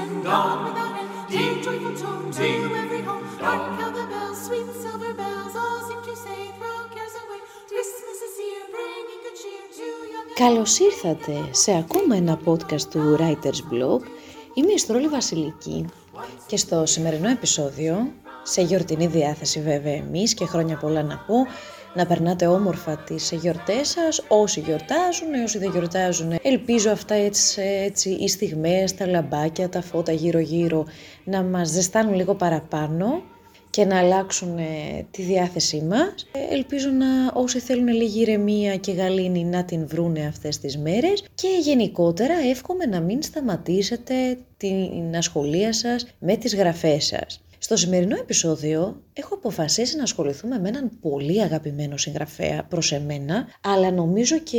send, dawn without end. Ding, joyful tone to every home. Hark how the bells, sweet silver bells, all seem to say, throw cares away. Christmas is here, bringing good cheer to young and Καλώς ήρθατε σε ακόμα ένα podcast του Writers Blog. Είμαι η Στρόλη Βασιλική και στο σημερινό επεισόδιο, σε γιορτινή διάθεση βέβαια εμείς και χρόνια πολλά να πω, να περνάτε όμορφα τις γιορτές σας, όσοι γιορτάζουν, όσοι δεν γιορτάζουν. Ελπίζω αυτά έτσι, έτσι οι στιγμές, τα λαμπάκια, τα φώτα γύρω γύρω να μας ζεστάνουν λίγο παραπάνω και να αλλάξουν ε, τη διάθεσή μας. Ε, Ελπίζω να όσοι θέλουν λίγη ηρεμία και γαλήνη να την βρούνε αυτές τις μέρες και γενικότερα εύχομαι να μην σταματήσετε την ασχολία σας με τις γραφές σας. Στο σημερινό επεισόδιο έχω αποφασίσει να ασχοληθούμε με έναν πολύ αγαπημένο συγγραφέα προς εμένα, αλλά νομίζω και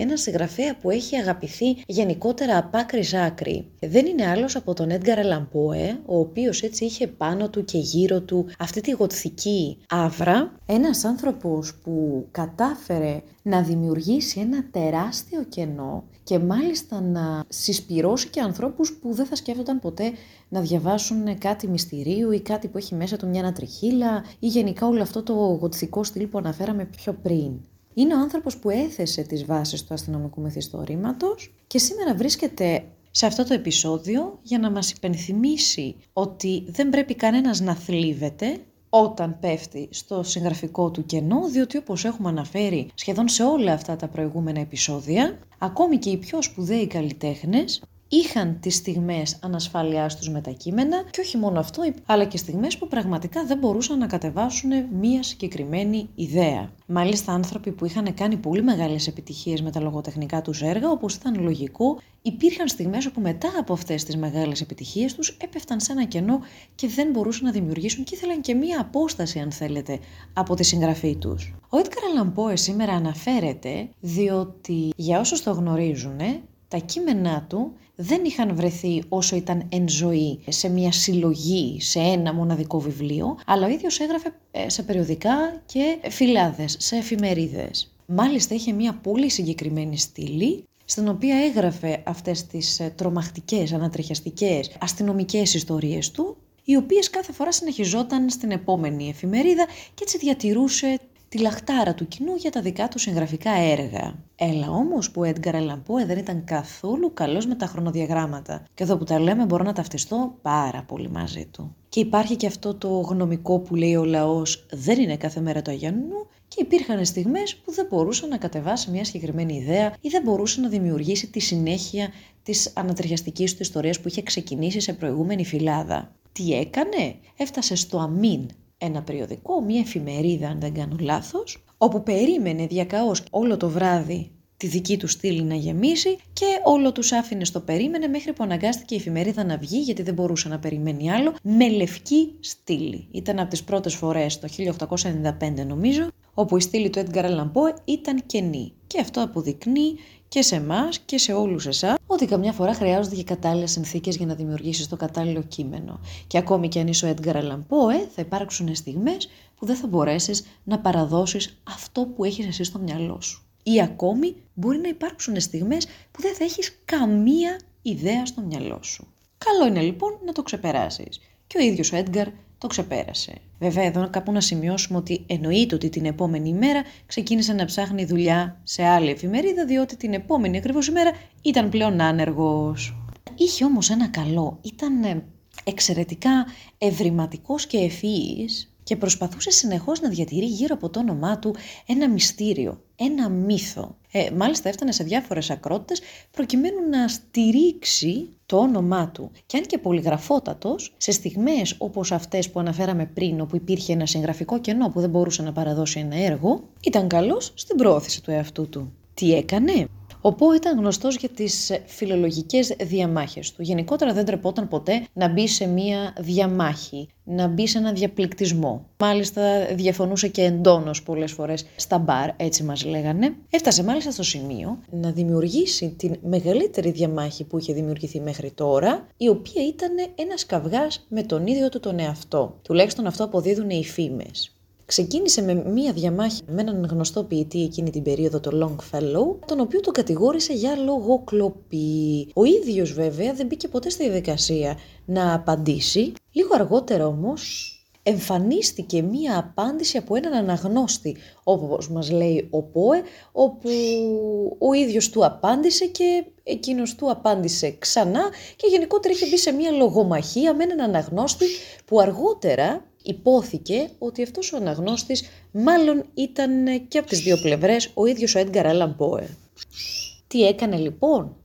ένα συγγραφέα που έχει αγαπηθεί γενικότερα από άκρη σ' άκρη. Δεν είναι άλλος από τον Έντγκαρ Αλαμπόε, ο οποίος έτσι είχε πάνω του και γύρω του αυτή τη γοτθική άβρα. Ένας άνθρωπος που κατάφερε να δημιουργήσει ένα τεράστιο κενό και μάλιστα να συσπυρώσει και ανθρώπους που δεν θα σκέφτονταν ποτέ να διαβάσουν κάτι μυστηρίου ή κάτι που έχει μέσα του μια ανατριχίλα ή γενικά όλο αυτό το γοτθικό στυλ που αναφέραμε πιο πριν. Είναι ο άνθρωπος που έθεσε τις βάσεις του αστυνομικού μυθιστορήματος και σήμερα βρίσκεται σε αυτό το επεισόδιο για να μας υπενθυμίσει ότι δεν πρέπει κανένας να θλίβεται όταν πέφτει στο συγγραφικό του κενό, διότι όπως έχουμε αναφέρει σχεδόν σε όλα αυτά τα προηγούμενα επεισόδια, ακόμη και οι πιο σπουδαίοι καλλιτέχνες είχαν τις στιγμές ανασφάλειάς τους με τα κείμενα και όχι μόνο αυτό, αλλά και στιγμές που πραγματικά δεν μπορούσαν να κατεβάσουν μία συγκεκριμένη ιδέα. Μάλιστα άνθρωποι που είχαν κάνει πολύ μεγάλες επιτυχίες με τα λογοτεχνικά τους έργα, όπως ήταν λογικό, υπήρχαν στιγμές όπου μετά από αυτές τις μεγάλες επιτυχίες τους έπεφταν σε ένα κενό και δεν μπορούσαν να δημιουργήσουν και ήθελαν και μία απόσταση αν θέλετε από τη συγγραφή τους. Ο Έντκαρ Λαμπόε σήμερα αναφέρεται διότι για όσους το γνωρίζουν, τα κείμενά του δεν είχαν βρεθεί όσο ήταν εν ζωή σε μια συλλογή, σε ένα μοναδικό βιβλίο, αλλά ο ίδιος έγραφε ε, σε περιοδικά και φυλάδες, σε εφημερίδες. Μάλιστα είχε μια πολύ συγκεκριμένη στήλη στην οποία έγραφε αυτές τις ε, τρομακτικές, ανατριχιαστικές, αστυνομικές ιστορίες του, οι οποίες κάθε φορά συνεχιζόταν στην επόμενη εφημερίδα και έτσι διατηρούσε τη λαχτάρα του κοινού για τα δικά του συγγραφικά έργα. Έλα όμως που ο Έντγκαρ Αλαμπόε δεν ήταν καθόλου καλός με τα χρονοδιαγράμματα και εδώ που τα λέμε μπορώ να ταυτιστώ πάρα πολύ μαζί του. Και υπάρχει και αυτό το γνωμικό που λέει ο λαός δεν είναι κάθε μέρα το Αγιανού και υπήρχαν στιγμές που δεν μπορούσε να κατεβάσει μια συγκεκριμένη ιδέα ή δεν μπορούσε να δημιουργήσει τη συνέχεια της ανατριχιαστικής του ιστορίας που είχε ξεκινήσει σε προηγούμενη φυλάδα. Τι έκανε; Έφτασε στο αμήν ένα περιοδικό, μια εφημερίδα αν δεν κάνω λάθος, όπου περίμενε διακαώς όλο το βράδυ τη δική του στήλη να γεμίσει και όλο τους άφηνε στο περίμενε μέχρι που αναγκάστηκε η εφημερίδα να βγει γιατί δεν μπορούσε να περιμένει άλλο με λευκή στήλη. Ήταν από τις πρώτες φορές το 1895 νομίζω όπου η στήλη του Edgar Allan Poe ήταν κενή και αυτό αποδεικνύει και σε εμάς και σε όλους εσάς ότι καμιά φορά χρειάζονται και κατάλληλες συνθήκες για να δημιουργήσεις το κατάλληλο κείμενο. Και ακόμη και αν είσαι ο Edgar Allan Poe, θα υπάρξουν στιγμές που δεν θα μπορέσεις να παραδώσεις αυτό που έχεις εσύ στο μυαλό σου. Ή ακόμη μπορεί να υπάρξουν στιγμές που δεν θα έχεις καμία ιδέα στο μυαλό σου. Καλό είναι λοιπόν να το ξεπεράσεις. Και ο ίδιος ο Έντγκαρ το ξεπέρασε. Βέβαια, εδώ κάπου να σημειώσουμε ότι εννοείται ότι την επόμενη ημέρα ξεκίνησε να ψάχνει δουλειά σε άλλη εφημερίδα, διότι την επόμενη ακριβώς ημέρα ήταν πλέον άνεργος. Είχε όμως ένα καλό, ήταν ε, εξαιρετικά ευρηματικός και ευφύης και προσπαθούσε συνεχώς να διατηρεί γύρω από το όνομά του ένα μυστήριο, ένα μύθο. Ε, μάλιστα έφτανε σε διάφορες ακρότητες προκειμένου να στηρίξει το όνομά του. Και αν και πολυγραφότατος, σε στιγμές όπως αυτές που αναφέραμε πριν, όπου υπήρχε ένα συγγραφικό κενό που δεν μπορούσε να παραδώσει ένα έργο, ήταν καλός στην πρόθεση του εαυτού του. Τι έκανε; Ο Πό ήταν γνωστός για τις φιλολογικές διαμάχες του. Γενικότερα δεν τρεπόταν ποτέ να μπει σε μία διαμάχη, να μπει σε ένα διαπληκτισμό. Μάλιστα διαφωνούσε και εντόνως πολλές φορές στα μπαρ, έτσι μας λέγανε. Έφτασε μάλιστα στο σημείο να δημιουργήσει την μεγαλύτερη διαμάχη που είχε δημιουργηθεί μέχρι τώρα, η οποία ήταν ένας καυγάς με τον ίδιο του τον εαυτό. Τουλάχιστον αυτό αποδίδουν οι φήμες. Ξεκίνησε με μία διαμάχη με έναν γνωστό ποιητή εκείνη την περίοδο, τον Longfellow, τον οποίο τον κατηγόρησε για λογοκλοπή. Ο ίδιος βέβαια δεν μπήκε ποτέ στη διαδικασία να απαντήσει. Λίγο αργότερα όμως εμφανίστηκε μία απάντηση από έναν αναγνώστη, όπως μας λέει ο Πόε, όπου ο ίδιος του απάντησε και εκείνος του απάντησε ξανά και γενικότερα είχε μπει σε μία λογομαχία με έναν αναγνώστη που αργότερα υπόθηκε ότι αυτός ο αναγνώστης μάλλον ήταν και από τις δύο πλευρές ο ίδιος ο Έντγκαρ Άλαν Πόε. Τι έκανε λοιπόν,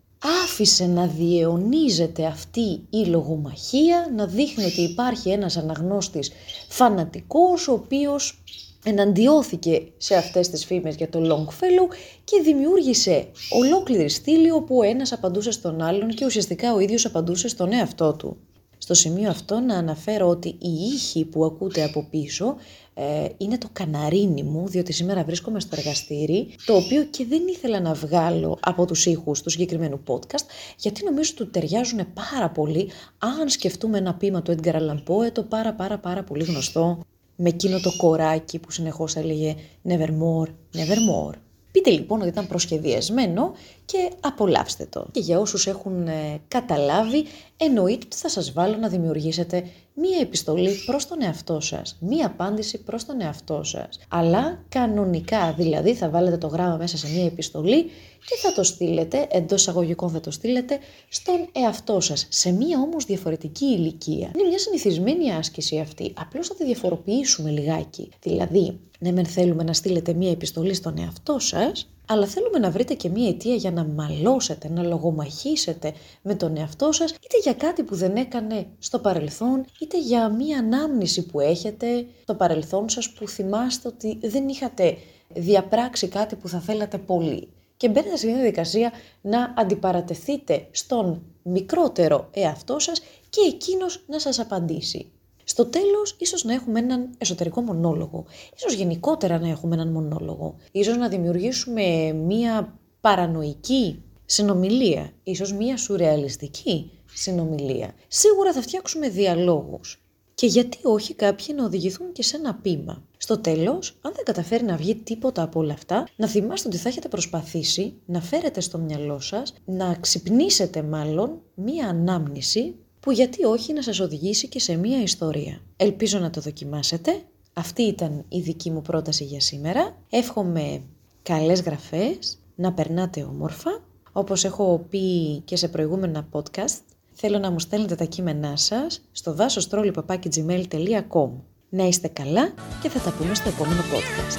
άφησε να διαιωνίζεται αυτή η λογομαχία, να δείχνει ότι υπάρχει ένας αναγνώστης φανατικός, ο οποίος εναντιώθηκε σε αυτές τις φήμες για το Longfellow και δημιούργησε ολόκληρη στήλη όπου ο ένας απαντούσε στον άλλον και ουσιαστικά ο ίδιος απαντούσε στον εαυτό του. Στο σημείο αυτό να αναφέρω ότι η ήχη που ακούτε από πίσω ε, είναι το καναρίνι μου, διότι σήμερα βρίσκομαι στο εργαστήρι, το οποίο και δεν ήθελα να βγάλω από τους ήχους του συγκεκριμένου podcast, γιατί νομίζω ότι του ταιριάζουν πάρα πολύ, αν σκεφτούμε ένα ποίημα του Edgar Allan Poe, το πάρα πάρα πάρα πολύ γνωστό, με εκείνο το κοράκι που συνεχώς έλεγε Nevermore, Nevermore. Πείτε λοιπόν ότι ήταν προσχεδιασμένο και απολαύστε το. Και για όσους έχουν ε, καταλάβει, εννοείται ότι θα σας βάλω να δημιουργήσετε μία επιστολή προς τον εαυτό σας, μία απάντηση προς τον εαυτό σας. Αλλά κανονικά, δηλαδή θα βάλετε το γράμμα μέσα σε μία επιστολή και θα το στείλετε, εντός εισαγωγικών θα το στείλετε, στον εαυτό σας, σε μία όμως διαφορετική ηλικία. Είναι μια συνηθισμένη άσκηση αυτή, απλώς θα τη διαφοροποιήσουμε λιγάκι. Δηλαδή, ναι μεν θέλουμε να στείλετε μία επιστολή στον εαυτό σας, αλλά θέλουμε να βρείτε και μία αιτία για να μαλώσετε, να λογομαχήσετε με τον εαυτό σας, είτε για κάτι που δεν έκανε στο παρελθόν, είτε για μία ανάμνηση που έχετε στο παρελθόν σας που θυμάστε ότι δεν είχατε διαπράξει κάτι που θα θέλατε πολύ. Και μπαίνετε σε μια διαδικασία να αντιπαρατεθείτε στον μικρότερο εαυτό σας και εκείνος να σας απαντήσει. Στο τέλος, ίσως να έχουμε έναν εσωτερικό μονόλογο. Ίσως γενικότερα να έχουμε έναν μονόλογο. Ίσως να δημιουργήσουμε μία παρανοϊκή συνομιλία. Ίσως μία σουρεαλιστική συνομιλία. Σίγουρα θα φτιάξουμε διαλόγους. Και γιατί όχι κάποιοι να οδηγηθούν και σε ένα πείμα. Στο τέλος, αν δεν καταφέρει να βγει τίποτα από όλα αυτά, να θυμάστε ότι θα έχετε προσπαθήσει να φέρετε στο μυαλό σας, να ξυπνήσετε μάλλον μία ανάμνηση που γιατί όχι να σας οδηγήσει και σε μία ιστορία. Ελπίζω να το δοκιμάσετε. Αυτή ήταν η δική μου πρόταση για σήμερα. Εύχομαι καλές γραφές, να περνάτε όμορφα. Όπως έχω πει και σε προηγούμενα podcast, θέλω να μου στέλνετε τα κείμενά σας στο δάσοστρόλιπαπάκι.gmail.com Να είστε καλά και θα τα πούμε στο επόμενο podcast.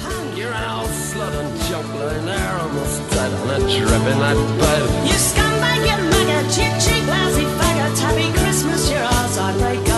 Chip, cheap, lousy faggot, happy Christmas, your ass, I'd wake up.